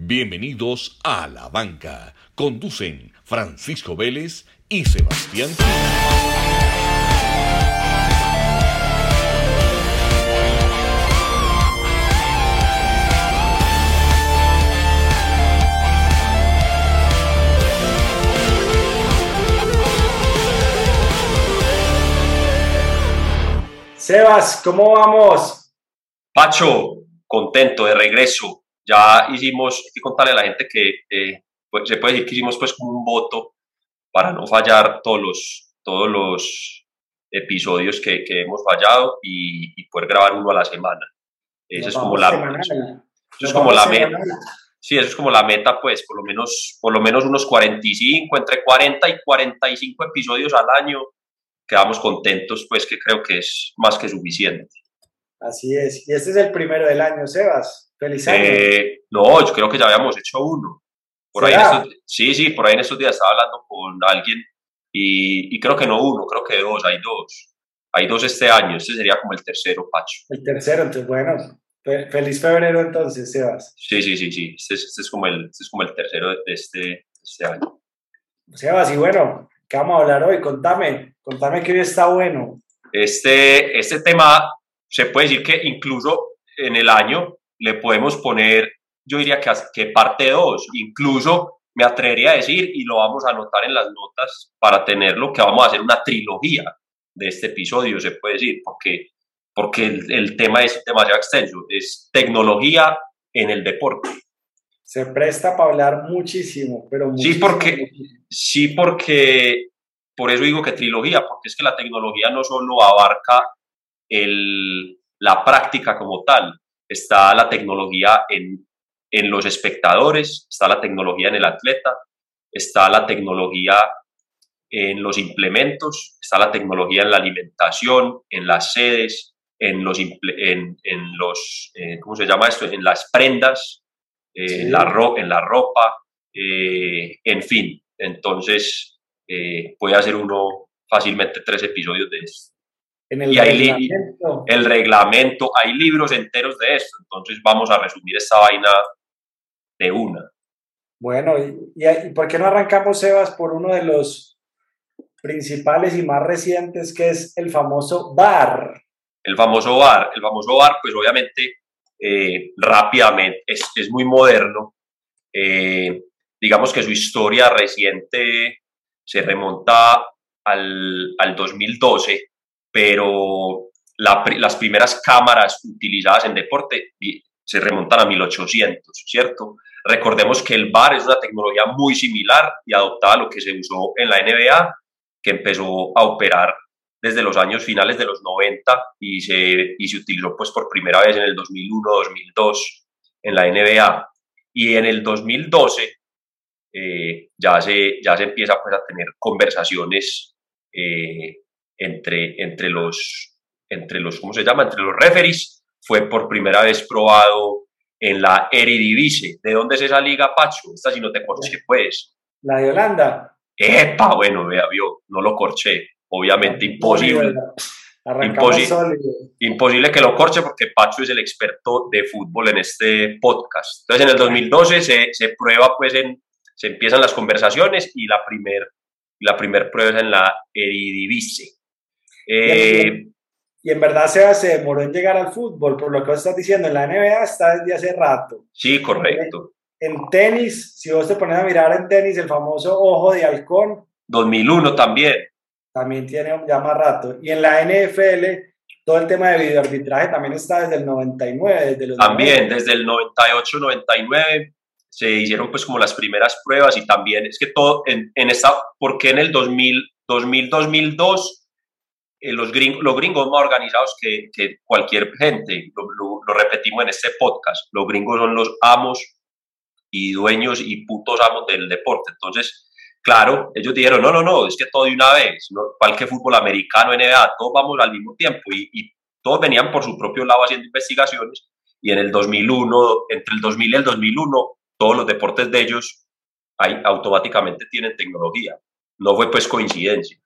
Bienvenidos a La Banca. Conducen Francisco Vélez y Sebastián. Sebas, ¿cómo vamos? Pacho, contento de regreso. Ya hicimos, hay que contarle a la gente que eh, pues, se puede decir que hicimos pues un voto para no fallar todos los, todos los episodios que, que hemos fallado y, y, poder grabar uno a la semana. Esa es como la, eso es como la meta. Sí, eso es como la meta, pues, por lo menos, por lo menos unos 45, entre 40 y 45 episodios al año quedamos contentos, pues que creo que es más que suficiente. Así es. Y este es el primero del año, Sebas. Feliz año. Eh, no, yo creo que ya habíamos hecho uno. Por ahí sí, sí, por ahí en estos días estaba hablando con alguien y, y, creo que no uno, creo que dos, hay dos. Hay dos este año, este sería como el tercero, Pacho. El tercero, entonces bueno, feliz febrero entonces, Sebas. Sí, sí, sí, sí, este es, este es como, el, este es como el tercero de este, este año. Sebas, y bueno, ¿Qué vamos a hablar hoy? Contame, contame hoy está bueno. Este, este tema se puede decir que incluso en el año le podemos poner, yo diría que, que parte 2, incluso me atrevería a decir, y lo vamos a anotar en las notas para tenerlo, que vamos a hacer una trilogía de este episodio, se puede decir, porque, porque el, el tema es demasiado extenso, es tecnología en el deporte. Se presta para hablar muchísimo, pero muchísimo, Sí, porque, sí, porque por eso digo que trilogía, porque es que la tecnología no solo abarca el, la práctica como tal, está la tecnología en, en los espectadores, está la tecnología en el atleta, está la tecnología en los implementos, está la tecnología en la alimentación, en las sedes, en los, en, en los eh, ¿cómo se llama esto? En las prendas, eh, en, la ro en la ropa, eh, en fin. Entonces, puede hacer uno fácilmente tres episodios de esto. En el, y reglamento. el reglamento, hay libros enteros de esto, entonces vamos a resumir esta vaina de una. Bueno, ¿y, y por qué no arrancamos, Sebas, por uno de los principales y más recientes, que es el famoso VAR? El famoso VAR, el famoso VAR, pues obviamente eh, rápidamente, es, es, muy moderno. Eh, digamos que su historia reciente se remonta al, al 2012, pero la, las primeras cámaras utilizadas en deporte se remontan a 1800, ¿cierto? Recordemos que el VAR es una tecnología muy similar y adoptada a lo que se usó en la NBA, que empezó a operar desde los años finales de los 90 y se, y se utilizó pues por primera vez en el 2001-2002 en la NBA. Y en el 2012 eh, ya, se, ya se empieza pues a tener conversaciones eh, entre, entre, los, entre los, ¿cómo se llama? Entre los referees. Fue por primera vez probado en la Eredivisie. ¿De dónde es esa liga, Pacho? Esta si no te corché, pues. La de Holanda. Epa, bueno, vea, vio, no lo corché obviamente imposible. Imposible, imposible que lo corche porque Pacho es el experto de fútbol en este podcast. Entonces en el 2012 se, se prueba, pues en, se empiezan las conversaciones y la primer, la primer prueba es en la Eredivisie. Eh, y en verdad se, se demoró en llegar al fútbol, por lo que vos estás diciendo, en la NBA está desde hace rato. Sí, correcto. En, en tenis, si vos te pones a mirar en tenis, el famoso ojo de halcón. 2001 también también tiene ya más rato. Y en la NFL, todo el tema de videoarbitraje también está desde el 99. Desde los también, desde el 98, 99 se hicieron pues como las primeras pruebas y también es que todo en, en esta, porque en el 2000, 2000 2002 eh, los, gringos, los gringos más organizados que, que cualquier gente, lo, lo, lo, repetimos en este podcast, los gringos son los amos y dueños y putos amos del deporte, entonces Claro, ellos dijeron, no, no, no, es que todo de una vez, ¿no? que fútbol americano, NBA, todos vamos al mismo tiempo y, y, todos venían por su propio lado haciendo investigaciones y en el 2001, entre el 2000 y el 2001, todos los deportes de ellos ahí, automáticamente tienen tecnología. No fue pues coincidencia.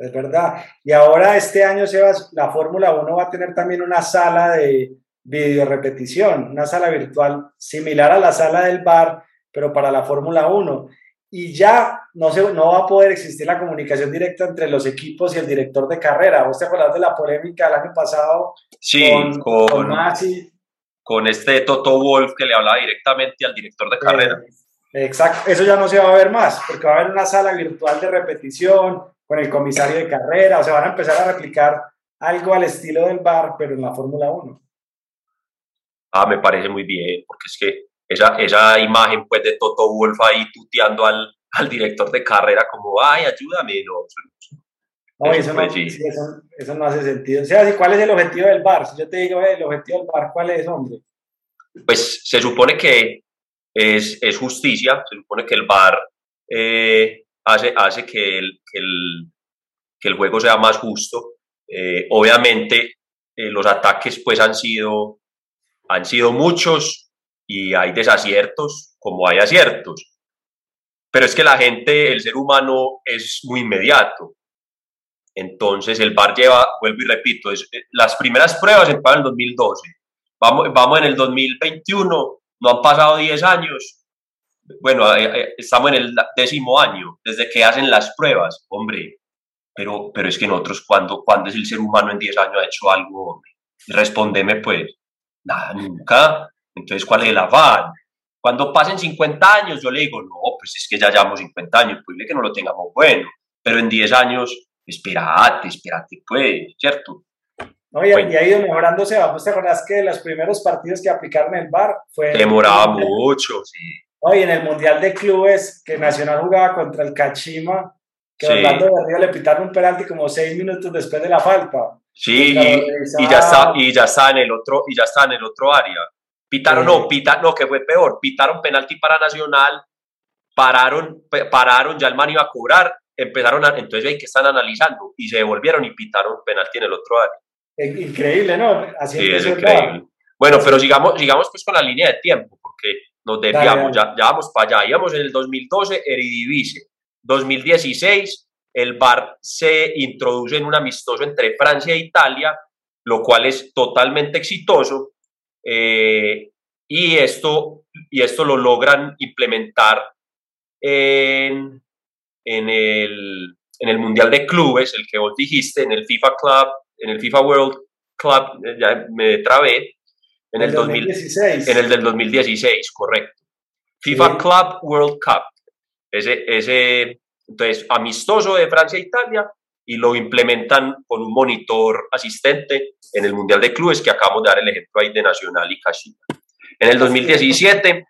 Es verdad. Y ahora este año, Sebas, la Fórmula 1 va a tener también una sala de, video repetición, una sala virtual similar a la sala del bar, pero para la Fórmula 1. Y ya no, se, no va a poder existir la comunicación directa entre los equipos y el director de carrera. ¿Vos te acordás de la polémica del año pasado sí, con, con, con, este Toto Wolf que le hablaba directamente al director de carrera? Eh, exacto, eso ya no se va a ver más, porque va a haber una sala virtual de repetición con el comisario de carrera, o sea, van a empezar a replicar algo al estilo del bar, pero en la Fórmula 1. Ah, me parece muy bien, porque es que esa, esa imagen pues de Toto Wolf ahí tuteando al, al director de carrera como, ay, ayúdame, no. no eso, no, eso, no hace sentido. O sea, ¿cuál es el objetivo del bar? Si yo te digo el objetivo del bar, ¿cuál es, hombre? Pues se supone que es, es justicia, se supone que el bar eh, hace, hace que, el, que, el, que el juego sea más justo. Eh, obviamente, eh, los ataques pues han sido han sido muchos y hay desaciertos como hay aciertos. Pero es que la gente, el ser humano es muy inmediato. Entonces el bar lleva, vuelvo y repito, es, eh, las primeras pruebas empezaron en el 2012. Vamos, vamos en el 2021, no han pasado 10 años. Bueno, eh, eh, estamos en el décimo año desde que hacen las pruebas, hombre. Pero, pero es que nosotros, cuando, cuando es el ser humano en 10 años ha hecho algo, hombre? Respóndeme pues. Nada, nunca. Entonces, ¿cuál es el afán? Cuando pasen 50 años, yo le digo, no, pues es que ya llevamos 50 años, pues que no lo tengamos bueno. Pero en 10 años, espérate, espérate, pues, ¿cierto? No, y, ha ido mejorándose. Vamos, ¿te acordás que los primeros partidos que aplicaron en el VAR fue... Demoraba mucho, sí. Oye, en el Mundial de Clubes, que Nacional jugaba contra el Cachima, que sí. Orlando Berrío le pitaron un penalti como seis minutos después de la falta. Sí, y, ya está, y ya está en el otro, y ya está en el otro área. Pitaron, no, pita, no, que fue peor, pitaron penalti para Nacional, pararon, pararon, ya el man iba a cobrar, empezaron a, entonces ahí que están analizando, y se devolvieron y pitaron penalti en el otro área. Increíble, ¿no? Así sí, es increíble. Bueno, pero sigamos, sigamos pues con la línea de tiempo, porque nos desviamos, ya, ya vamos para allá, íbamos en el 2012, Eredivisie, 2016, el VAR se introduce en un amistoso entre Francia e Italia, lo cual es totalmente exitoso. Eh, y, esto, y esto lo logran implementar en, en, el, en el Mundial de Clubes, el que vos dijiste, en el FIFA Club, en el FIFA World Club, eh, ya me trabé, en el, 2016. en el del 2016, correcto. FIFA Club World Cup. Ese, ese, entonces, amistoso de Francia e Italia y lo implementan con un monitor asistente en el Mundial de Clubes que acabamos de dar el ejemplo ahí de Nacional y Cachita. En el 2017,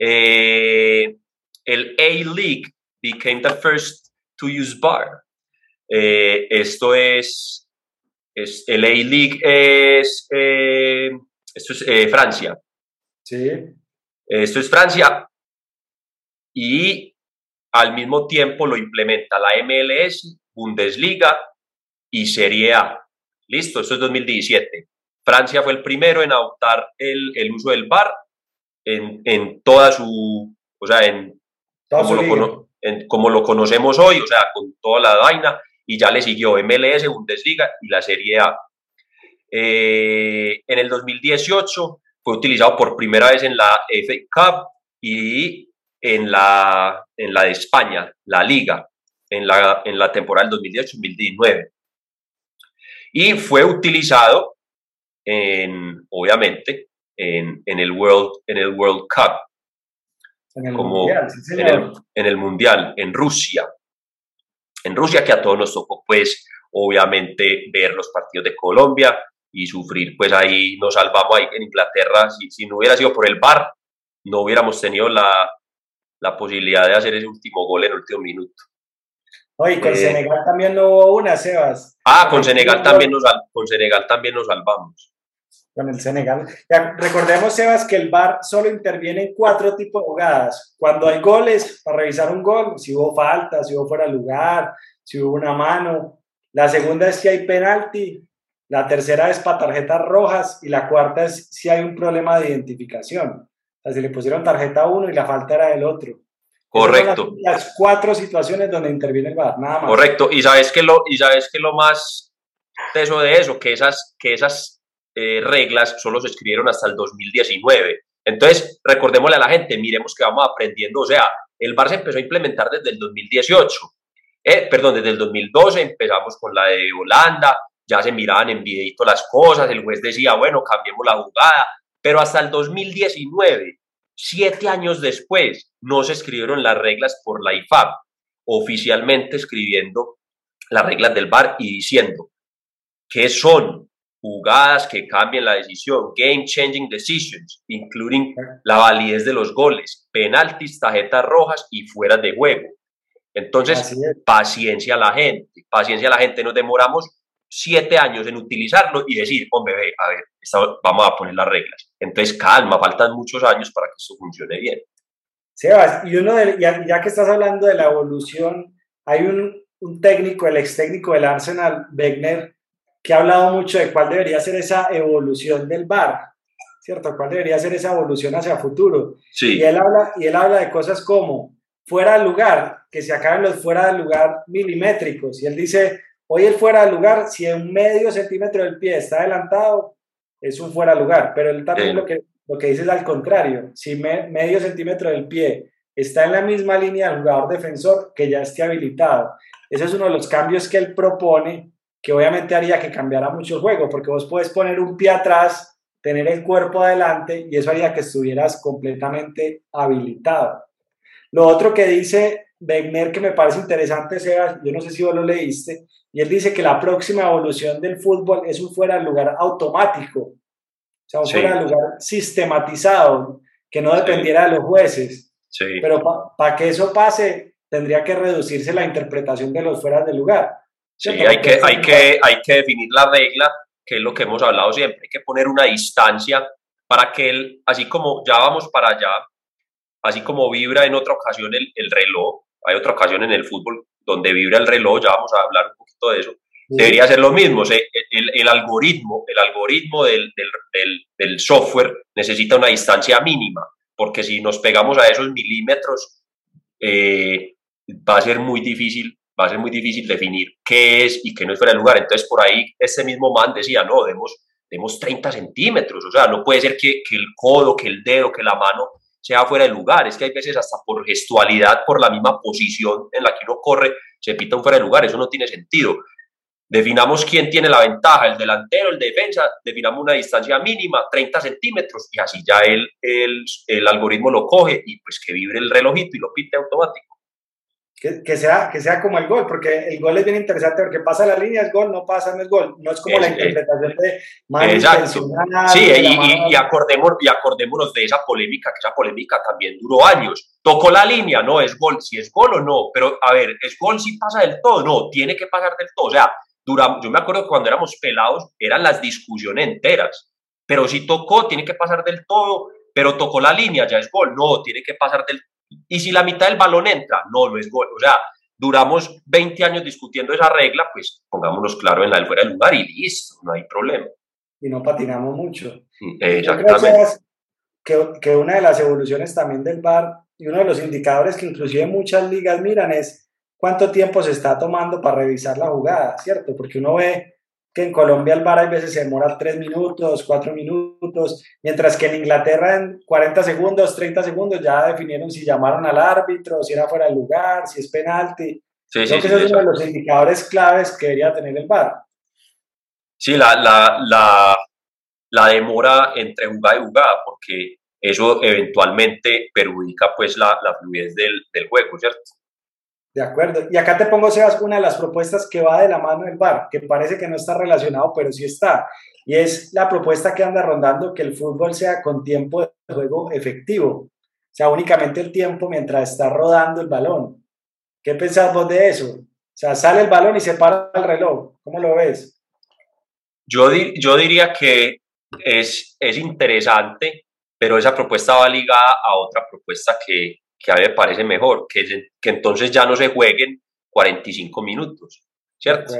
eh, el A-League became the first to use VAR. Eh, esto es, es el A-League es, eh, esto es Francia. Sí. Esto es Francia y al mismo tiempo lo implementa la MLS, Bundesliga y Serie A. Listo, esto es 2017. Francia fue el primero en adoptar el, el uso del VAR en, en, toda su, o sea, en como, lo, en como, lo conocemos hoy, o sea, con toda la vaina, y ya le siguió MLS, Bundesliga y la Serie A. Eh, en el 2018 fue utilizado por primera vez en la FA Cup y en la, en la de España, la Liga, en la, en la temporada del 2018-2019. Y fue utilizado, en, obviamente, en, en, el World, en el World Cup. En el, como mundial, en, el, en el Mundial, en Rusia. En Rusia, que a todos nos tocó, pues, obviamente, ver los partidos de Colombia y sufrir, pues ahí nos salvamos ahí en Inglaterra. Si, si no hubiera sido por el VAR, no hubiéramos tenido la, la posibilidad de hacer ese último gol en el último minuto. Oye, con eh, Senegal también no hubo una, Sebas. Ah, con Senegal, también nos, con Senegal también nos salvamos. Con el Senegal. recordemos, Sebas, que el VAR solo interviene en cuatro tipos de jugadas. Cuando hay goles, para revisar un gol, si hubo falta, si hubo fuera de lugar, si hubo una mano. La segunda es si hay penalti. La tercera es para tarjetas rojas. Y la cuarta es si hay un problema de identificación sea, si le pusieron tarjeta a uno y la falta era del otro. Correcto. Las, cuatro situaciones donde interviene el VAR, nada más. Correcto. Y sabes que lo, y sabes que lo más teso de eso, que esas, que esas eh, reglas solo se escribieron hasta el 2019. Entonces, recordémosle a la gente, miremos que vamos aprendiendo, o sea, el VAR se empezó a implementar desde el 2018, eh, perdón, desde el 2012 empezamos con la de Holanda, ya se miraban en videito las cosas, el juez decía, bueno, cambiemos la jugada, pero hasta el 2019, siete años después, no se escribieron las reglas por la IFAB, oficialmente escribiendo las reglas del VAR y diciendo que son jugadas que cambien la decisión, game changing decisions, including la validez de los goles, penaltis, tarjetas rojas y fuera de juego. Entonces, paciencia a la gente, paciencia a la gente, nos demoramos siete años en utilizarlo y decir, hombre, a ver, vamos a poner las reglas. Entonces, calma, faltan muchos años para que esto funcione bien. Sebas, y uno de, ya, ya, que estás hablando de la evolución, hay un, un técnico, el ex técnico del Arsenal, Wegner, que ha hablado mucho de cuál debería ser esa evolución del bar, ¿cierto? ¿Cuál debería ser esa evolución hacia futuro? Sí. Y él habla, y él habla de cosas como fuera de lugar, que se acaben los fuera de lugar milimétricos. Y él dice, hoy el fuera de lugar, si un medio centímetro del pie está adelantado, es un fuera de lugar. Pero él también lo, que, lo que dice es al contrario, si medio centímetro del pie está en la misma línea del jugador defensor, que ya esté habilitado. Ese es uno de los cambios que él propone, que obviamente haría que cambiara mucho el juego, porque vos puedes poner un pie atrás, tener el cuerpo adelante, y eso haría que estuvieras completamente habilitado. Lo otro que dice Wegner, que me parece interesante, Sebas, yo no sé si vos lo leíste, y él dice que la próxima evolución del fútbol es un fuera de lugar automático, o sea, un fuera de lugar sistematizado, que no dependiera de los jueces. Sí. Pero para que eso pase, tendría que reducirse la interpretación de los fueras de lugar. Sí, hay que, hay, que, hay que definir la regla, que es lo que hemos hablado siempre. Hay que poner una distancia para que él, así como ya vamos para allá, así como vibra en otra ocasión el, el reloj, hay otra ocasión en el fútbol donde vibra el reloj, ya vamos a hablar un poquito de eso, debería ser lo mismo. el, el, algoritmo, el algoritmo del, del, del, software necesita una distancia mínima, porque si nos pegamos a esos milímetros, eh, va a ser muy difícil va a ser muy difícil definir qué es y qué no es fuera de lugar. Entonces, por ahí, este mismo man decía, no, demos, demos 30 centímetros, o sea, no puede ser que, que, el codo, que el dedo, que la mano sea fuera de lugar, es que hay veces hasta por gestualidad, por la misma posición en la que uno corre, se pita un fuera de lugar, eso no tiene sentido. Definamos quién tiene la ventaja, el delantero, el defensa, definamos una distancia mínima, 30 centímetros, y así ya el, el, el algoritmo lo coge y pues que vibre el relojito y lo pite automático. Que, que, sea, que sea como el gol, porque el gol es bien interesante, porque pasa la línea, es gol, no pasa, no es gol. No es como es, la interpretación de mano Exacto. Sí, y, y, y, acordemos, y acordémonos de esa polémica, que esa polémica también duró años. Tocó la línea, no es gol, si es gol o no, pero a ver, ¿es gol si pasa del todo? No, tiene que pasar del todo. O sea, duramos, yo me acuerdo que cuando éramos pelados eran las discusiones enteras, pero si tocó, tiene que pasar del todo, pero tocó la línea, ya es gol. No, tiene que pasar del y si la mitad del balón entra, no, no es gol. O sea, duramos 20 años discutiendo esa regla, pues pongámonos claro en la del fuera del lugar y listo, no hay problema. Y no patinamos mucho. Exactamente. Que, que una de las evoluciones también del VAR y uno de los indicadores que inclusive muchas ligas miran es cuánto tiempo se está tomando para revisar la jugada, ¿cierto? Porque uno ve que en Colombia el VAR a veces se demora 3 minutos, 4 minutos, mientras que en Inglaterra en 40 segundos, 30 segundos ya definieron si llamaron al árbitro, si era fuera de lugar, si es penalti. Sí, Creo sí, que sí, ese es uno de los indicadores claves que debería tener el VAR. Sí, la, la, la, la demora entre jugada y jugada, porque eso eventualmente perjudica pues la, la fluidez del, del juego, ¿cierto? De acuerdo. Y acá te pongo, Sebas, una de las propuestas que va de la mano del VAR, que parece que no está relacionado, pero sí está. Y es la propuesta que anda rondando que el fútbol sea con tiempo de juego efectivo. O sea, únicamente el tiempo mientras está rodando el balón. ¿Qué pensás vos de eso? O sea, sale el balón y se para el reloj. ¿Cómo lo ves? Yo, yo diría que es, es interesante, pero esa propuesta va ligada a otra propuesta que, que a mí me parece mejor, que, que entonces ya no se jueguen 45 minutos, ¿cierto?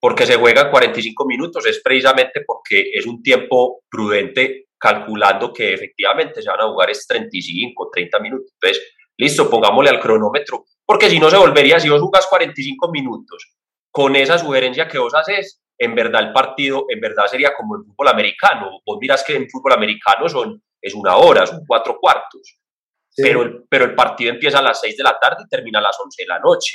Porque se juegan 45 minutos es precisamente porque es un tiempo prudente calculando que efectivamente se van a jugar es 35, 30 minutos. Entonces, listo, pongámosle al cronómetro, porque si no se volvería, si vos jugas 45 minutos con esa sugerencia que vos haces, en verdad el partido, en verdad sería como en fútbol americano. Vos miras que en fútbol americano son, es una hora, son cuatro cuartos. Pero, el, pero el partido empieza a las seis de la tarde y termina a las once de la noche.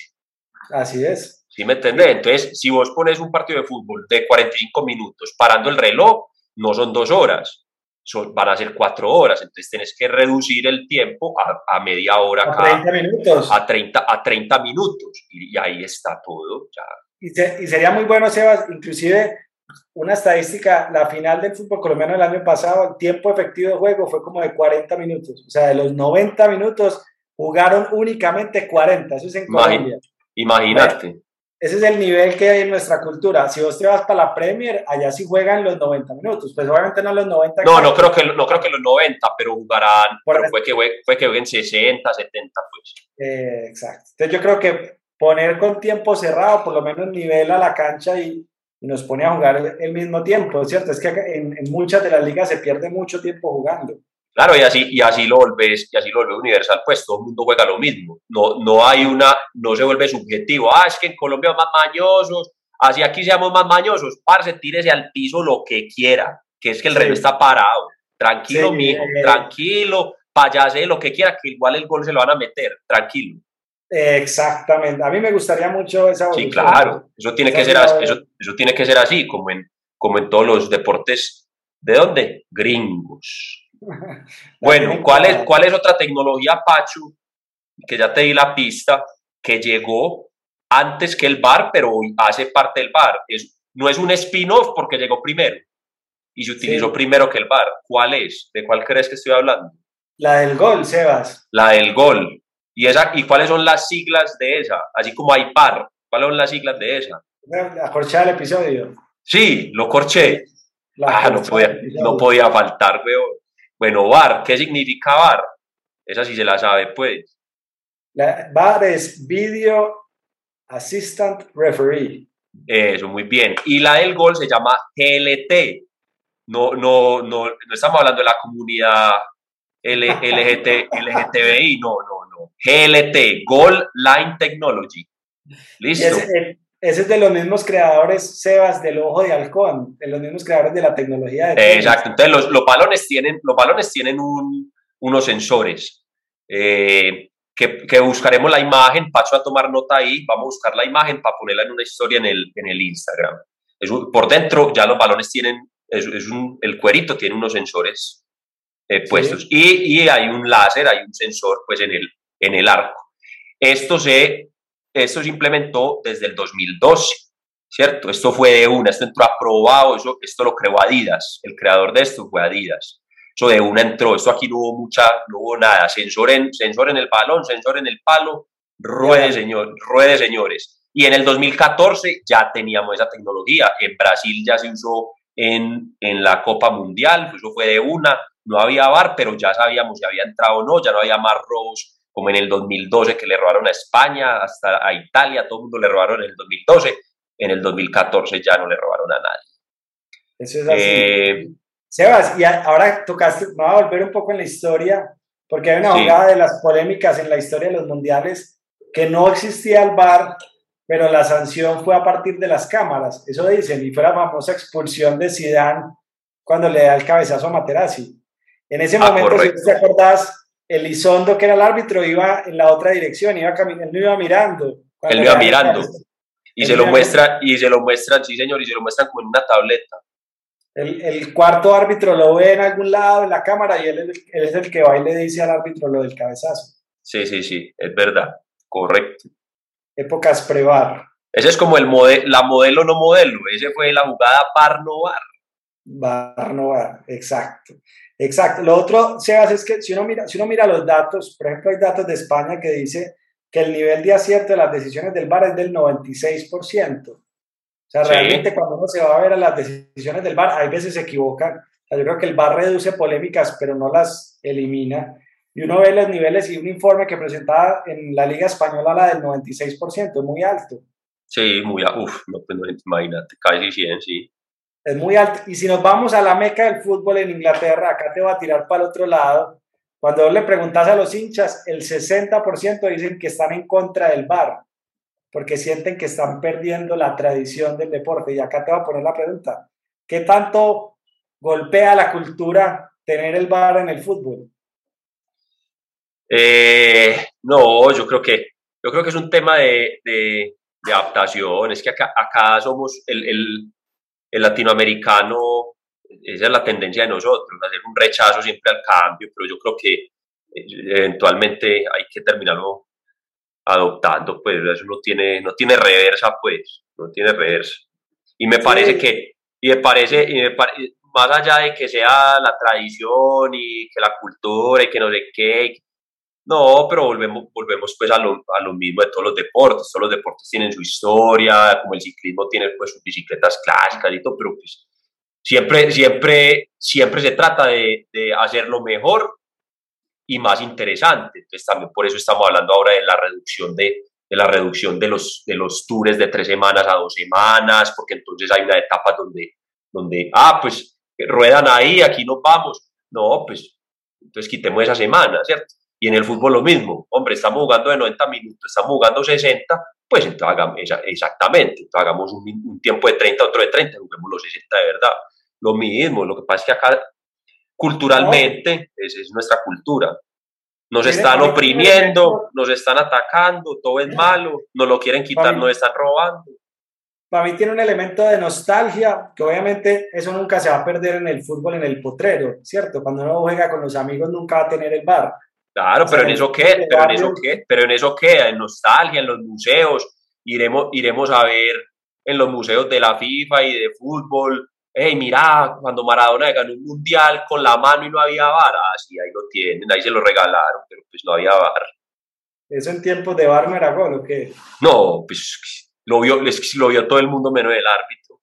Así es. ¿Sí me entendés? Entonces, si vos pones un partido de fútbol de 45 minutos parando el reloj, no son dos horas, son, van a ser cuatro horas. Entonces, tienes que reducir el tiempo a, media hora a 30 minutos. A 30, a 30 minutos. Y, ahí está todo. Ya. Y, y sería muy bueno, Sebas, inclusive una estadística, la final del fútbol colombiano el año pasado, el tiempo efectivo de juego fue como de 40 minutos. O sea, de los 90 minutos jugaron únicamente 40. Eso es en Colombia. Imagínate. ese es el nivel que hay en nuestra cultura. Si vos te vas para la Premier, allá sí juegan los 90 minutos. Pues obviamente no los 90. No, no creo, que, no creo que los 90, pero jugarán. pero fue, que, fue que jueguen 60, 70, pues. Eh, exacto. Entonces yo creo que poner con tiempo cerrado, por lo menos nivel a la cancha y, y nos pone a jugar el mismo tiempo, ¿cierto? Es que en, muchas de las ligas se pierde mucho tiempo jugando. Claro, y así, y así lo volvés, y así lo vuelve universal, pues todo el mundo juega lo mismo. No, no hay una, no se vuelve subjetivo. Ah, es que en Colombia más mañosos, así aquí seamos más mañosos. Parce, tírese al piso lo que quiera, que es que el rey está parado. Tranquilo, mijo, tranquilo, payase lo que quiera, que igual el gol se lo van a meter, tranquilo. Exactamente. A mí me gustaría mucho esa Sí, claro. Eso tiene, que ser, así, eso, tiene que ser así, como en, como en todos los deportes. ¿De dónde? Gringos. bueno, ¿cuál es, ¿cuál es otra tecnología, Pachu? Que ya te di la pista, que llegó antes que el bar, pero hoy hace parte del bar. Es, no es un spin-off porque llegó primero y se utilizó primero que el bar. ¿Cuál es? ¿De cuál crees que estoy hablando? La del gol, Sebas. La del gol. ¿Y, esa, ¿Y cuáles son las siglas de esa? Así como hay par, ¿cuáles son las siglas de esa? La corché el episodio. Sí, lo corché. ah, no podía, no podía faltar, weón. Bueno, VAR, ¿qué significa VAR? Esa sí se la sabe, pues. La VAR es Video Assistant Referee. Eso, muy bien. Y la del gol se llama GLT. No, no, no, no estamos hablando de la comunidad LGT, LGTBI, no, no, GLT, Goal Line Technology. Listo. Ese, es de los mismos creadores, Sebas, del ojo de halcón, de los mismos creadores de la tecnología. De Exacto, entonces los, los, balones tienen, los balones tienen un, unos sensores eh, que, que, buscaremos la imagen, paso a tomar nota ahí, vamos a buscar la imagen para ponerla en una historia en el, en el Instagram. por dentro ya los balones tienen, es, es un, el cuerito tiene unos sensores eh, puestos. Y, y, hay un láser, hay un sensor pues en el, en el arco. Esto se, esto se implementó desde el 2012, ¿cierto? Esto fue de una, esto entró aprobado, eso, esto lo creó Adidas, el creador de esto fue Adidas. Eso de una entró, esto aquí no hubo mucha, no hubo nada, sensor en, sensor en el balón, sensor en el palo, ruede, señor, ruede, señores. Y en el 2014 ya teníamos esa tecnología. En Brasil ya se usó en, en la Copa Mundial, eso fue de una no había VAR, pero ya sabíamos si había entrado o no, ya no había más robos como en el 2012 que le robaron a España, hasta a Italia, todo el mundo le robaron en el 2012, en el 2014 ya no le robaron a nadie. Eso es así. Eh, Sebas, y ahora tocaste, me voy a volver un poco en la historia, porque hay una jugada de las polémicas en la historia de los mundiales que no existía el VAR, pero la sanción fue a partir de las cámaras, eso dicen, y fue la famosa expulsión de Zidane cuando le da el cabezazo a Materazzi. En ese ah, momento, si te acordás, Elizondo, que era el árbitro, iba en la otra dirección, iba caminando, él no iba mirando. Él iba mirando. Y se lo muestra, y se lo muestran, sí señor, y se lo muestran como en una tableta. El, el, cuarto árbitro lo ve en algún lado de la cámara y él, él, es el que va y le dice al árbitro lo del cabezazo. Sí, sí, sí, es verdad, correcto. Épocas prevar. Ese es como el modelo, la modelo no modelo, ese fue la jugada par no bar. Bar no bar, exacto. Exacto. Lo otro, Sebas, es que si uno, mira, si uno mira los datos, por ejemplo, hay datos de España que dice que el nivel de acierto de las decisiones del VAR es del 96%. O sea, realmente cuando uno se va a ver a las decisiones del VAR, hay veces se equivocan. yo creo que el VAR reduce polémicas, pero no las elimina. Y uno ve los niveles y un informe que presentaba en la Liga Española, la del 96%, es muy alto. Sí, muy alto. Uf, no, pues imagínate, casi 100, sí es muy alto. Y si nos vamos a la meca del fútbol en Inglaterra, acá te va a tirar para el otro lado. Cuando le preguntas a los hinchas, el 60% dicen que están en contra del VAR. porque sienten que están perdiendo la tradición del deporte. Y acá te voy a poner la pregunta, ¿qué tanto golpea la cultura tener el bar en el fútbol? Eh, no, yo creo que yo creo que es un tema de, de, adaptación. Es que acá, acá somos el, el, latinoamericano, esa es la tendencia de nosotros, hacer un rechazo siempre al cambio, pero yo creo que eh, eventualmente hay que terminarlo adoptando, pues eso no tiene, no tiene reversa, pues, no tiene reversa. Y me parece que, y me parece, y me más allá de que sea la tradición y que la cultura y que no sé qué, no, pero volvemos, volvemos pues a lo, a lo mismo de todos los deportes. Todos los deportes tienen su historia, como el ciclismo tiene pues sus bicicletas clásicas y todo, pero pues siempre, siempre, siempre se trata de, de hacerlo mejor y más interesante. Entonces también por eso estamos hablando ahora de la reducción de, de la reducción de los, de los tours de tres semanas a dos semanas, porque entonces hay una etapa donde, donde ah, pues ruedan ahí, aquí nos vamos. No, pues entonces quitemos esa semana, ¿cierto? Y en el fútbol lo mismo, hombre, estamos jugando de 90 minutos, estamos jugando 60, pues entonces hagamos, exactamente, entonces hagamos un, tiempo de 30, otro de 30, juguemos los 60 de verdad. Lo mismo, lo que pasa es que acá culturalmente es, es nuestra cultura. Nos están oprimiendo, nos están atacando, todo es malo, nos lo quieren quitar, nos están robando. Para mí tiene un elemento de nostalgia, que obviamente eso nunca se va a perder en el fútbol, en el potrero, ¿cierto? Cuando uno juega con los amigos nunca va a tener el bar. Claro, pero en eso qué, pero en eso qué, pero en eso queda, en nostalgia, en los museos, iremos, iremos a ver en los museos de la FIFA y de fútbol, hey, mira, cuando Maradona ganó un mundial con la mano y no había bar, así ah, ahí lo tienen, ahí se lo regalaron, pero pues no había bar. ¿Eso en tiempos de bar gol o qué? No, pues lo vio, lo vio todo el mundo menos el árbitro.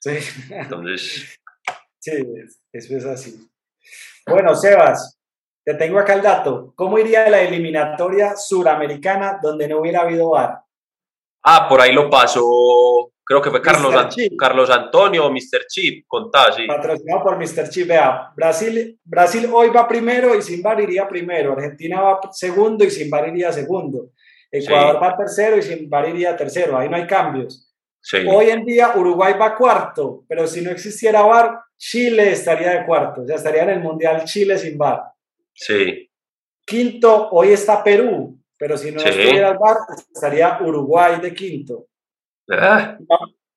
Sí. Entonces. sí, eso es así. Bueno, Sebas, te tengo acá el dato. ¿Cómo iría la eliminatoria suramericana donde no hubiera habido VAR? Ah, por ahí lo pasó, creo que fue Carlos, Carlos Antonio o Mr. Chip, contá, sí. Patrocinado por Mr. Chip, vea, Brasil, Brasil hoy va primero y sin VAR iría primero, Argentina va segundo y sin VAR iría segundo, Ecuador va tercero y sin VAR iría tercero, ahí no hay cambios. Hoy en día Uruguay va cuarto, pero si no existiera VAR, Chile estaría de cuarto, o sea, estaría en el Mundial Chile sin VAR. Sí. Quinto, hoy está Perú, pero si no estuviera el bar, estaría Uruguay de quinto. Ah.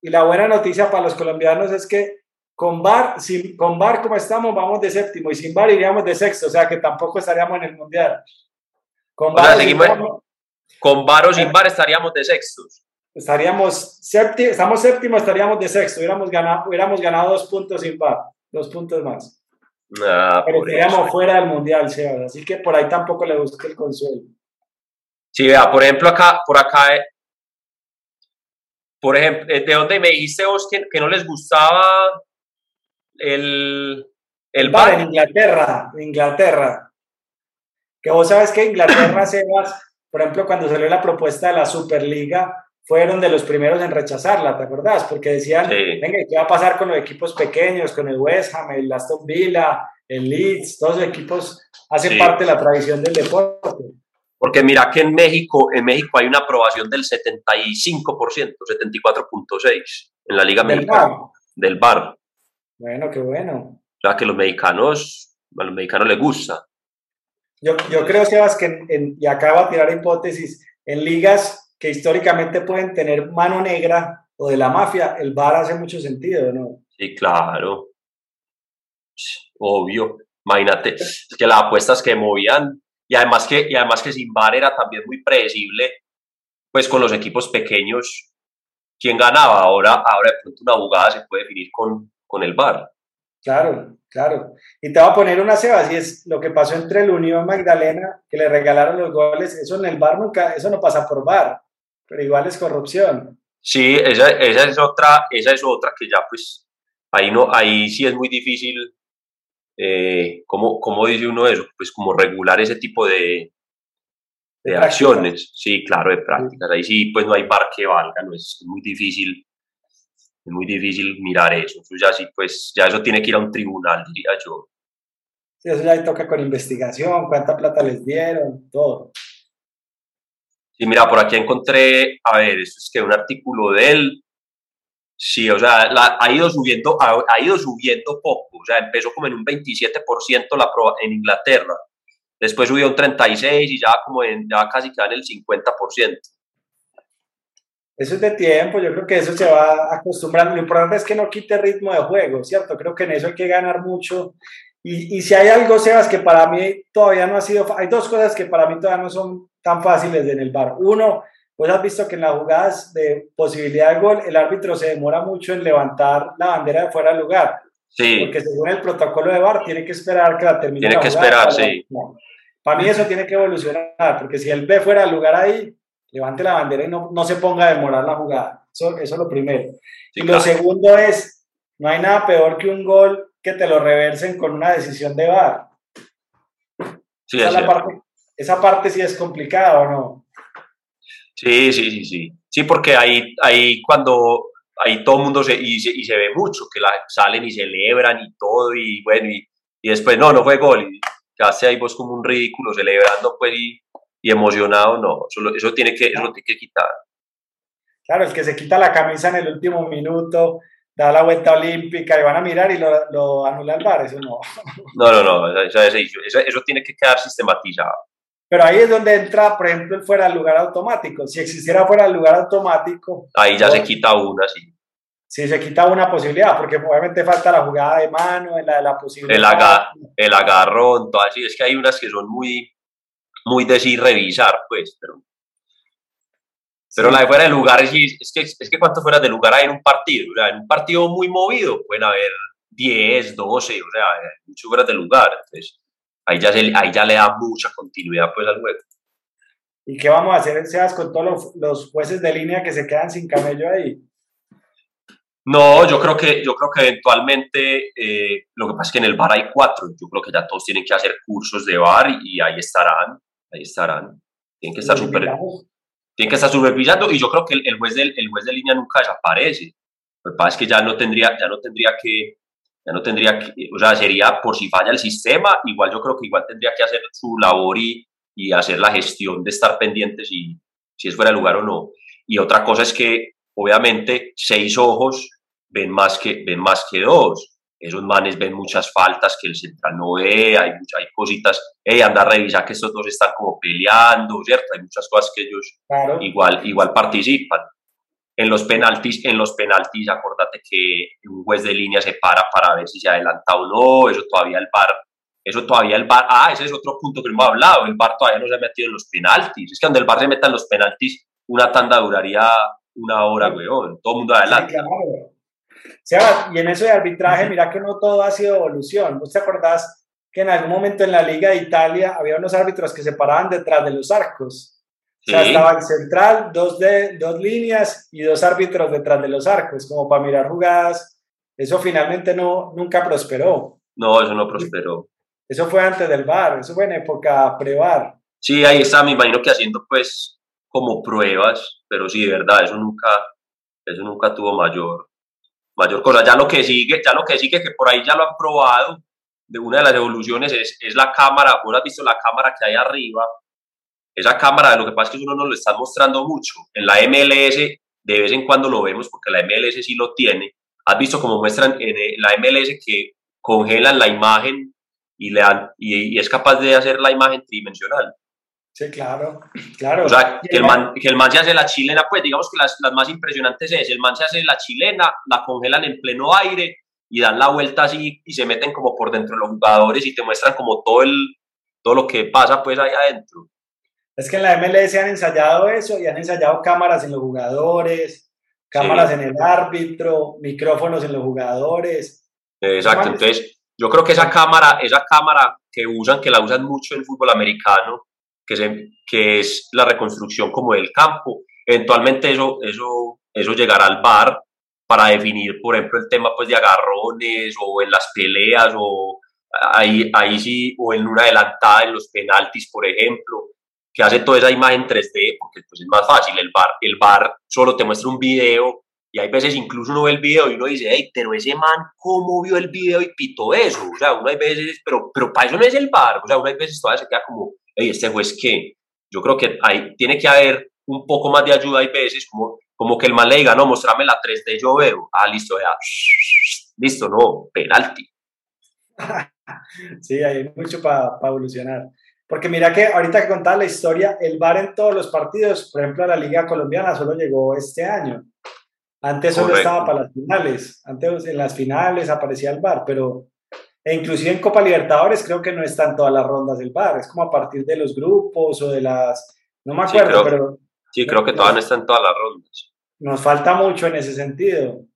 Y la buena noticia para los colombianos es que con bar, sin, con bar como estamos, vamos de séptimo y sin bar iríamos de sexto, o sea que tampoco estaríamos en el mundial. Con bar, con bar o sin bar estaríamos de sextos. Estaríamos séptimo, estamos séptimo, estaríamos de sexto, hubiéramos ganado, hubiéramos ganado dos puntos sin bar, dos puntos más. Ah, pero estaríamos fuera del mundial, Sebas, así que por ahí tampoco le busque el consuelo. Sí, vea, por ejemplo, acá, por acá, eh, por ejemplo, eh, ¿de dónde me dijiste vos que, no les gustaba el, el bar? En Inglaterra, en Inglaterra. Que vos sabes que Inglaterra, Sebas, por ejemplo, cuando salió la propuesta de la Superliga, fueron de los primeros en rechazarla, ¿te acordás? Porque decían, venga, ¿qué va a pasar con los equipos pequeños, con el West Ham, el Aston Villa, el Leeds? Todos los equipos hacen parte de la tradición del deporte. Porque mira que en México, en México hay una aprobación del 75%, 74.6% en la Liga Mexicana. Del bar. Bueno, qué bueno. O sea que los mexicanos, a los mexicanos les gusta. Yo, yo creo, Sebas, que, en, y acaba de tirar hipótesis, en ligas que históricamente pueden tener mano negra o de la mafia, el bar hace mucho sentido, ¿no? Sí, claro. Obvio. Imagínate, es que las apuestas que movían y además que, y además que sin bar era también muy predecible, pues con los equipos pequeños, ¿quién ganaba? Ahora, ahora de pronto una jugada se puede definir con, con el bar. Claro, claro. Y te voy a poner una ceba, si es lo que pasó entre el Unión Magdalena, que le regalaron los goles, eso en el bar nunca, eso no pasa por bar pero igual es corrupción. Sí, esa, esa, es otra, esa es otra que ya pues ahí no, ahí sí es muy difícil, eh, ¿cómo, ¿cómo, dice uno eso? Pues como regular ese tipo de, de, acciones, sí, claro, de prácticas, ahí sí pues no hay bar que valga, no es, muy difícil, es muy difícil mirar eso, eso ya sí pues, ya eso tiene que ir a un tribunal, diría yo. eso ya toca con investigación, cuánta plata les dieron, todo. Sí, mira, por aquí encontré, a ver, esto es que un artículo de él. Sí, o sea, ha ido subiendo, ha, ido subiendo poco. O sea, empezó como en un 27% la en Inglaterra. Después subió un 36 y ya como en, ya casi queda en el 50%. Eso es de tiempo, yo creo que eso se va acostumbrando. Lo importante es que no quite ritmo de juego, ¿cierto? Creo que en eso hay que ganar mucho. Y, y si hay algo, Sebas, que para mí todavía no ha sido, hay dos cosas que para mí todavía no son tan fáciles en el bar. Uno, pues has visto que en las jugadas de posibilidad de gol, el árbitro se demora mucho en levantar la bandera de fuera del lugar. Sí. Porque según el protocolo de bar, tiene que esperar que la termine. Tiene que esperar, sí. Para mí eso tiene que evolucionar, porque si él ve fuera del lugar ahí, levante la bandera y no, no se ponga a demorar la jugada. Eso, eso es lo primero. y lo segundo es, no hay nada peor que un gol que te lo reversen con una decisión de VAR. Sí, esa, parte, esa parte sí es complicada, ¿o no? Sí, sí, sí, sí. Sí, porque ahí, ahí cuando ahí todo el mundo se, y, se, y se ve mucho, que la, salen y celebran y todo, y bueno, y, y después no, no fue gol, y hace ahí vos como un ridículo celebrando, pues, y, y emocionado, no, eso, eso, tiene que, eso tiene que quitar. Claro, el que se quita la camisa en el último minuto, da la vuelta olímpica y van a mirar y lo, lo anula el bar, eso no. No, no, no, eso, eso, eso, tiene que quedar sistematizado. Pero ahí es donde entra, por ejemplo, el fuera del lugar automático. Si existiera fuera del lugar automático. Ahí ya se quita una, sí. Sí, se quita una posibilidad, porque obviamente falta la jugada de mano, la, la posibilidad. El, agar, el agarrón, todo así. Es que hay unas que son muy, muy decir revisar, pues, pero, pero la de fuera de lugar es, es, que, es que cuánto fuera de lugar hay en un partido, o sea, en un partido muy movido pueden haber 10, 12, o sea, muchas fuera de lugar, entonces ahí ya, se, ahí ya le da mucha continuidad pues al juego. ¿Y qué vamos a hacer, Seas, con todos los, los jueces de línea que se quedan sin camello ahí? No, yo creo que, yo creo que eventualmente, eh, lo que pasa es que en el bar hay cuatro, yo creo que ya todos tienen que hacer cursos de bar y ahí estarán ahí estarán. Tienen que estar súper tienen que estar supervisando y yo creo que el, juez del, el juez de línea nunca desaparece. Lo que pasa es que ya no tendría, ya no tendría que, ya no tendría que, o sea, sería por si falla el sistema, igual yo creo que igual tendría que hacer su labor y, y hacer la gestión de estar pendientes si, si es fuera de lugar o no. Y otra cosa es que, obviamente, seis ojos ven más que, ven más que dos esos manes ven muchas faltas que el central no ve, hay, hay cositas, hey, anda a revisar que estos dos están como peleando, ¿cierto? Hay muchas cosas que ellos igual, igual participan. En los penaltis, en los penaltis, acordate que un juez de línea se para para ver si se adelanta o no, eso todavía el VAR, eso todavía el VAR, ah, ese es otro punto que hemos hablado, el VAR todavía no se ha metido en los penaltis, es que donde el VAR se meta en los penaltis, una tanda duraría una hora, weón, todo el mundo adelante. Seba, y en eso de arbitraje, mira que no todo ha sido evolución. ¿Vos te acordás que en algún momento en la Liga de Italia había unos árbitros que se paraban detrás de los arcos? O sea, estaba el central, dos, de, dos líneas y dos árbitros detrás de los arcos, como para mirar jugadas. Eso finalmente no, nunca prosperó. No, eso no prosperó. Eso fue antes del VAR, eso fue en época pre-VAR. Sí, ahí está, me imagino que haciendo pues como pruebas, pero sí, de verdad, eso nunca, eso nunca tuvo mayor, mayor cosa. Ya lo que sigue, ya lo que sigue, que por ahí ya lo han probado, de una de las evoluciones es, es la cámara, vos has visto la cámara que hay arriba, esa cámara, lo que pasa es que uno no lo está mostrando mucho. En la MLS de vez en cuando lo vemos porque la MLS sí lo tiene. Has visto como muestran en la MLS que congelan la imagen y, le dan, y es capaz de hacer la imagen tridimensional. Sí, claro, claro. O sea, que el, man, que el man se hace la chilena, pues digamos que las, las más impresionantes es, el man se hace la chilena, la congelan en pleno aire y dan la vuelta así y se meten como por dentro de los jugadores y te muestran como todo, el, todo lo que pasa pues ahí adentro. Es que en la MLS han ensayado eso y han ensayado cámaras en los jugadores, cámaras en el árbitro, micrófonos en los jugadores. Exacto, entonces yo creo que esa cámara, esa cámara que usan, que la usan mucho en el fútbol americano, que, se, que es la reconstrucción como del campo. Eventualmente eso, eso, eso llegará al bar para definir, por ejemplo, el tema pues, de agarrones o en las peleas o ahí, ahí sí, o en una adelantada en los penaltis, por ejemplo, que hace toda esa imagen 3D, porque pues, es más fácil, el bar, el bar solo te muestra un video y hay veces incluso uno ve el video y uno dice, hey, pero ese man, ¿cómo vio el video y pitó eso? O sea, uno hay veces, pero, pero para eso no es el bar, o sea, uno hay veces todavía se queda como, hey, este juez qué? Yo creo que hay, tiene que haber un poco más de ayuda hay veces, como, como que el man le diga, no, mostrame la 3D, yo veo, ah, listo, ya, listo, no, penalti. sí, hay mucho para evolucionar. Porque mira que ahorita que contaba la historia, el VAR en todos los partidos, por ejemplo, a la Liga Colombiana solo llegó este año. Antes solo estaba para las finales. Antes en las finales aparecía el VAR, pero e inclusive en Copa Libertadores creo que no están todas las rondas del VAR. Es como a partir de los grupos o de las... No me acuerdo, pero... Sí, creo que todavía no están todas las rondas. Nos falta mucho en ese sentido.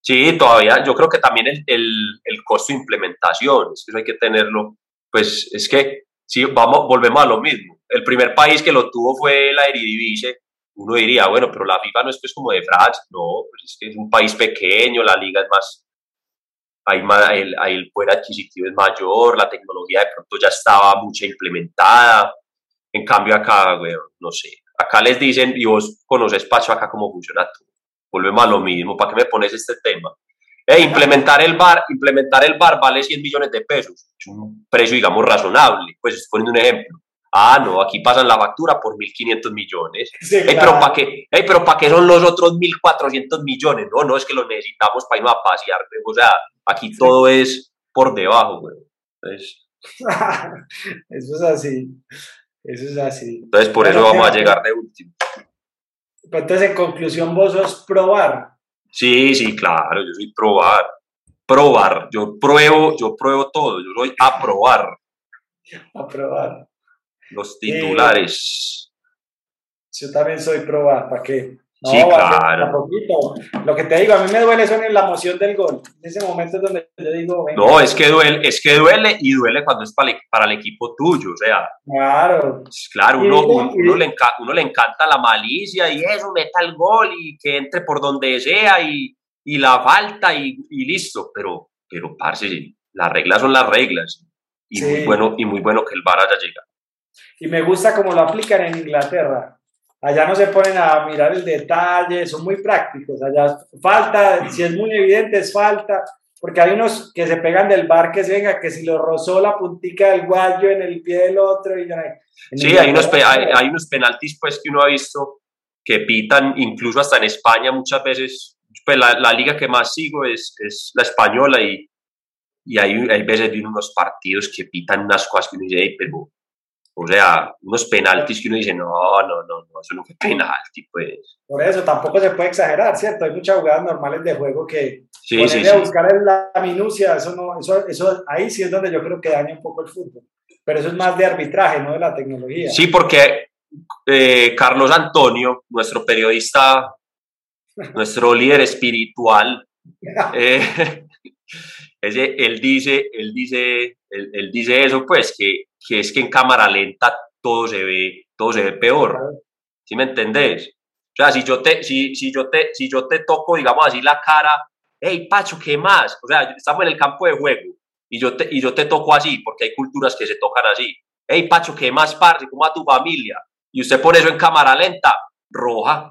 Sí, todavía, yo creo que también el, el, el costo de implementación, eso hay que tenerlo, pues es que si vamos, volvemos a lo mismo. El primer país que lo tuvo fue la Eredivisie. Uno diría, bueno, pero la FIFA no es pues como de Francia, no, pues es que es un país pequeño, la liga es más, hay más el, el poder adquisitivo es mayor, la tecnología de pronto ya estaba mucha implementada. En cambio acá, bueno, no sé, acá les dicen, y vos conoces Pacho acá cómo funciona todo volvemos a lo mismo, ¿para qué me pones este tema? Eh, implementar el bar, implementar el bar vale 100 millones de pesos, es un precio, digamos, razonable, pues poniendo un ejemplo. Ah, no, aquí pasan la factura por 1.500 millones. pero ¿para qué? pero ¿para qué son los otros 1.400 millones? No, no, es que lo necesitamos para irnos a pasear. O sea, aquí todo es por debajo, güey. eso es así. Eso es así. Entonces, por eso vamos a llegar de último. Entonces, en conclusión, vos sos probar. Sí, sí, claro, yo soy probar. Probar, yo pruebo, yo pruebo todo, yo soy a probar. A probar. Los titulares. yo también soy probar, ¿para qué? Sí, claro. Lo que te digo, a mí me duele eso en la emoción del gol. En ese momento es donde yo digo. no, es que duele, es que duele y duele cuando es para, para el equipo tuyo. O sea, claro. Pues, claro, uno, uno, le uno, le encanta la malicia y eso, meta el gol y que entre por donde sea y, y la falta y, y, listo. Pero, pero, parce, las reglas son las reglas. Y, muy bueno, y muy bueno que el VAR haya llegado. Y me gusta cómo lo aplican en Inglaterra Allá no se ponen a mirar el detalle, son muy prácticos. Allá falta, si es muy evidente, es falta, porque hay unos que se pegan del bar que se venga, que si lo rozó la puntica del guayo en el pie del otro. Y sí, hay unos, hay, unos penaltis pues que uno ha visto que pitan, incluso hasta en España muchas veces. Pues la, la liga que más sigo es, es la española y, y hay, hay veces de unos partidos que pitan unas cosas que uno dice, pero o sea, unos penaltis que uno dice, no, no, no, no, eso no fue penalti, pues. Por eso tampoco se puede exagerar, ¿cierto? Hay muchas jugadas normales de juego que sí, sí, a buscar la minucia, eso no, eso, eso, ahí sí es donde yo creo que daña un poco el fútbol. Pero eso es más de arbitraje, no de la tecnología. Sí, porque eh, Carlos Antonio, nuestro periodista, nuestro líder espiritual, eh, él dice, él dice, él, él dice eso, pues, que que es que en cámara lenta todo se ve, todo se ve peor. ¿Sí me entendés? O sea, si yo te, si, si yo te, si yo te toco, digamos así, la cara, hey, Pacho, ¿qué más? O sea, estamos en el campo de juego y yo te, y yo te toco así, porque hay culturas que se tocan así. Hey, Pacho, ¿qué más, parce? ¿Cómo a tu familia? Y usted pone eso en cámara lenta, roja.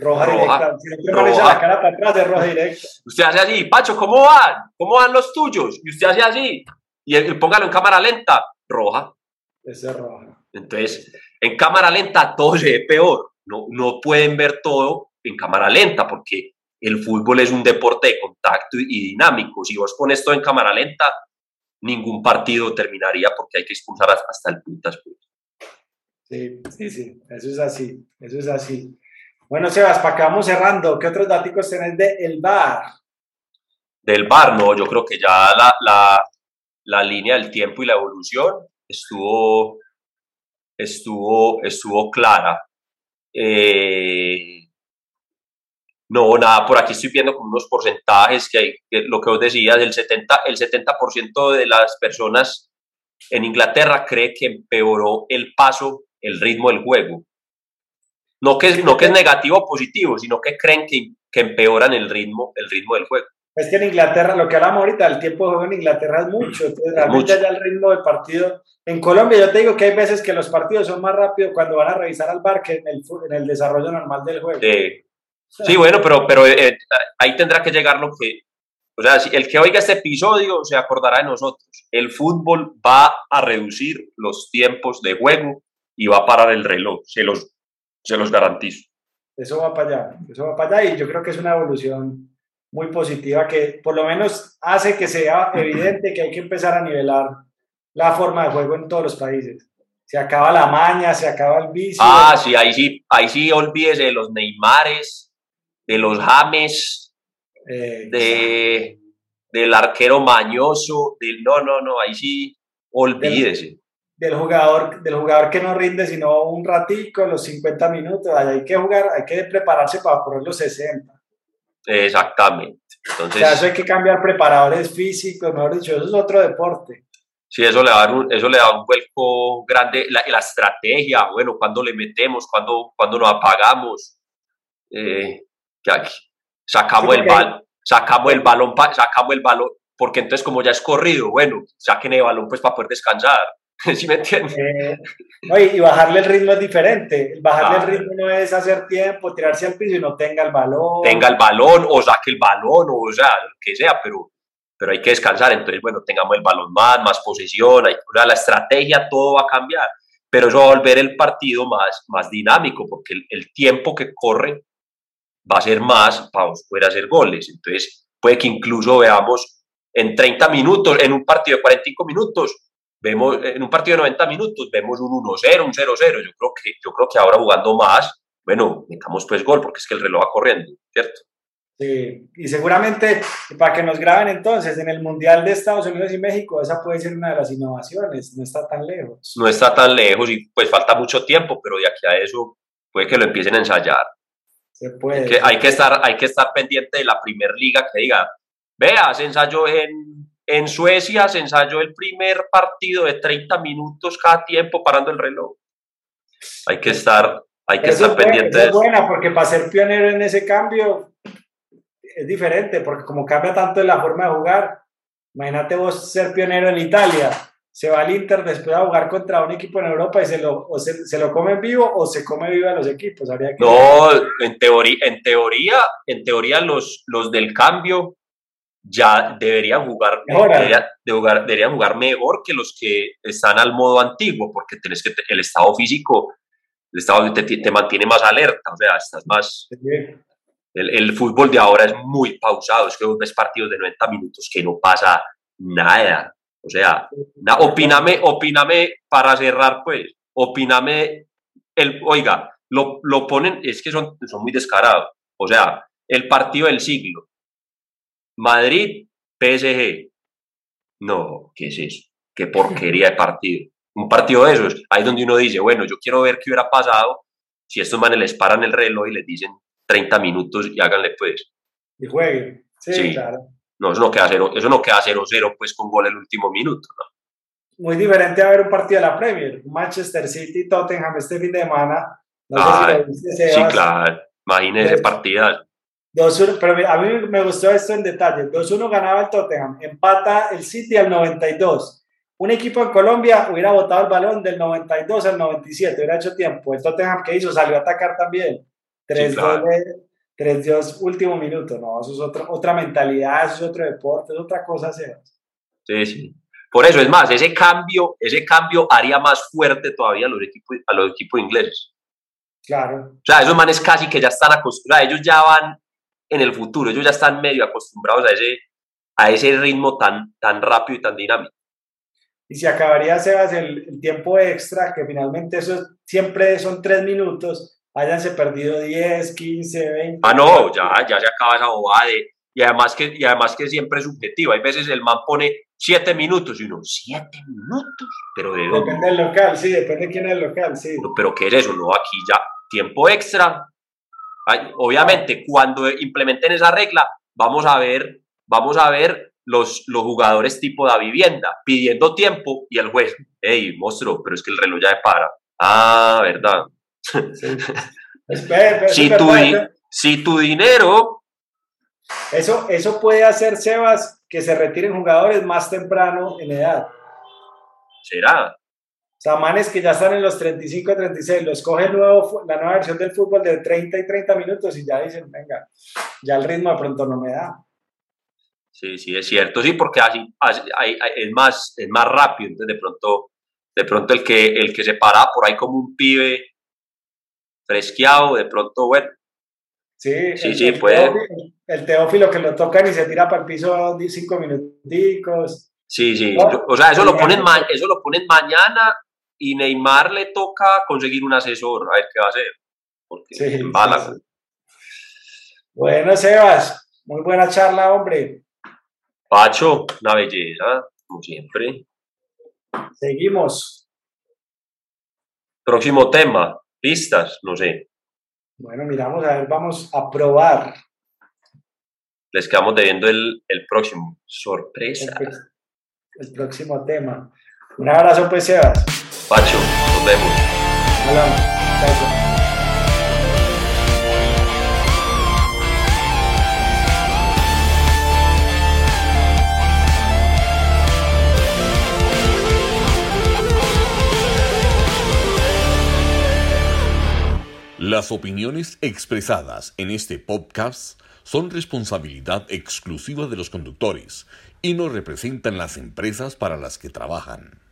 Roja, roja, directa. la cara para atrás, de roja directa. Usted hace así, Pacho, ¿cómo van? ¿Cómo van los tuyos? Y usted hace así. Y, y póngalo en cámara lenta, roja. Es roja. Entonces, en cámara lenta todo se ve peor. No, no pueden ver todo en cámara lenta porque el fútbol es un deporte de contacto y, dinámico. Si vos pones todo en cámara lenta, ningún partido terminaría porque hay que expulsar hasta el puntas. Pues. Sí, sí, sí, eso es así, eso es así. Bueno, Sebas, para que vamos cerrando, ¿qué otros datos tenés de el VAR? Del VAR, no, yo creo que ya la, la, la línea del tiempo y la evolución estuvo, estuvo, estuvo clara. Eh, no, nada, por aquí estoy viendo como unos porcentajes que, hay, lo que os decía, el 70%, el 70 de las personas en Inglaterra cree que empeoró el paso, el ritmo del juego. No que, no que es negativo o positivo, sino que creen que, que empeoran el ritmo, el ritmo del juego. Es que en Inglaterra, lo que hablamos ahorita, el tiempo de juego en Inglaterra es mucho, entonces realmente ya el ritmo del partido. En Colombia yo te digo que hay veces que los partidos son más rápidos cuando van a revisar al bar que en el, en el desarrollo normal del juego. Sí, bueno, pero, pero eh, ahí tendrá que llegar lo que, o sea, el que oiga este episodio se acordará de nosotros. El fútbol va a reducir los tiempos de juego y va a parar el reloj. Se los Se los garantizo. Eso va para allá, eso va para allá y yo creo que es una evolución muy positiva que por lo menos hace que sea evidente que hay que empezar a nivelar la forma de juego en todos los países. Se acaba la maña, se acaba el vicio. Ah, sí, ahí sí, ahí sí olvídese de los Neymares, de los James, eh, de, del arquero mañoso, del no, no, no, ahí sí olvídese. Del, jugador, del jugador que no rinde sino un ratico, los 50 minutos, hay que jugar, hay que prepararse para poner los 60. Exactamente. Entonces, o sea, eso hay que cambiar preparadores físicos, mejor dicho, eso es otro deporte. Sí, eso le da un, eso le da un vuelco grande, la, la estrategia, bueno, cuando le metemos, cuando, cuando nos apagamos, eh, sacamos, el bal, sacamos el balón, sacamos el balón, porque entonces como ya es corrido, bueno, saquen el balón pues para poder descansar. ¿Sí me entiendes? Eh, y bajarle el ritmo es diferente. Bajarle el ritmo no es hacer tiempo, tirarse al piso y no tenga el balón. Tenga el balón o saque el balón o, o sea, lo que sea, pero, pero hay que descansar. Entonces, bueno, tengamos el balón más, más posesión, hay, o sea, la estrategia, todo va a cambiar. Pero eso va a volver el partido más, más dinámico porque el, el tiempo que corre va a ser más para poder hacer goles. Entonces, puede que incluso veamos en 30 minutos, en un partido de 45 minutos, vemos en un partido de 90 minutos, vemos un 1-0, un 0-0. Yo creo que yo creo que ahora jugando más, bueno, metamos pues gol porque es que el reloj va corriendo, ¿cierto? Sí, y seguramente para que nos graben entonces, en el Mundial de Estados Unidos y México, esa puede ser una de las innovaciones, no está tan lejos. No está tan lejos y pues falta mucho tiempo, pero de aquí a eso puede que lo empiecen a ensayar. Se puede. Que hay, que estar, hay que estar pendiente de la primer liga que diga, vea, se ensayó en en Suecia se ensayó el primer partido de 30 minutos cada tiempo parando el reloj. Hay que estar, hay que estar pendiente de eso. Es buena porque para ser pionero en ese cambio es diferente, porque como cambia tanto la forma de jugar, imagínate vos ser pionero en Italia, se va al Inter después a jugar contra un equipo en Europa y se lo, o se, lo come vivo o se come vivo a los equipos. Habría que... No, en teoría, en teoría, en teoría los, los del cambio ya deberían jugar, jugar, deberían jugar mejor que los que están al modo antiguo, porque tenés que el estado físico, el estado te, te mantiene más alerta, o sea, estás más... El, el, fútbol de ahora es muy pausado, es que ves partidos de 90 minutos que no pasa nada. O sea, opíname, opíname para cerrar, pues, opíname, el, oiga, lo, lo ponen, es que son, son muy descarados. O sea, el partido del siglo, Madrid, PSG. No, ¿qué es eso? Qué porquería de partido. Un partido de esos, ahí donde uno dice, bueno, yo quiero ver qué hubiera pasado si estos manes les paran el reloj y les dicen 30 minutos y háganle pues. Y jueguen. Sí, claro. No, eso no queda 0 eso no queda 0-0 pues con gol el último minuto, ¿no? Muy diferente a ver un partido de la Premier. Manchester City, Tottenham este fin de semana. sí, claro. Imagínese partidas pero a mí me gustó esto en detalle. 2-1 ganaba el Tottenham, empata el City al 92. Un equipo en Colombia hubiera botado el balón del 92 al 97, hubiera hecho tiempo. El Tottenham que hizo salió a atacar también. 3-2 último minuto, no, eso es otra mentalidad, eso es otro deporte, es otra cosa, Sí, sí. Por eso es más, ese cambio, ese cambio haría más fuerte todavía a los equipos, a los equipos ingleses. Claro. O sea, esos manes casi que ya están acostumbrados, ellos ya van en el futuro. Ellos ya están medio acostumbrados a ese, a ese ritmo tan, tan rápido y tan dinámico. Y si acabaría, Sebas, el, tiempo extra, que finalmente eso siempre son tres minutos, háyanse perdido 10, 15, 20. Ah, no, ya, ya se acaba esa bobada y además que y además que siempre es subjetivo. Hay veces el man pone siete minutos y uno, siete minutos, pero de Depende del local, sí, depende de quién es el local, sí. pero ¿qué es eso? No, aquí ya tiempo extra, Obviamente, cuando implementen esa regla, vamos a ver, vamos a ver los, los jugadores tipo da vivienda pidiendo tiempo y el juez, hey, monstruo, pero es que el reloj ya para. Ah, verdad. si, tu, si tu dinero... Eso, eso puede hacer, Sebas, que se retiren jugadores más temprano en edad. ¿Será? O sea, manes que ya están en los 35, 36, los coge nuevo, la nueva versión del fútbol de 30 y 30 minutos y ya dicen, venga, ya el ritmo de pronto no me da. Sí, sí, es cierto, sí, porque así, es, más, es más rápido, entonces de pronto, de pronto el que, el que se para por ahí como un pibe fresqueado, de pronto, bueno. Sí, sí, el, sí, el puede. Teófilo, el teófilo que lo tocan y se tira para el piso cinco minuticos. Sí, sí. O sea, eso lo, ponen ma- eso lo ponen mañana y Neymar le toca conseguir un asesor, a ver qué va a hacer. Porque Sí. Bueno, Sebas, muy buena charla, hombre. Pacho, una belleza, como siempre. Seguimos. Próximo tema, pistas, no sé. Bueno, miramos, a ver, vamos a probar. Les quedamos debiendo el, el próximo. el, Sorpresa. el próximo tema. Un abrazo, pues, Sebas. Pacho, nos vemos. Hablamos. Chao. Las opiniones expresadas en este podcast son responsabilidad exclusiva de los conductores y no representan las empresas para las que trabajan.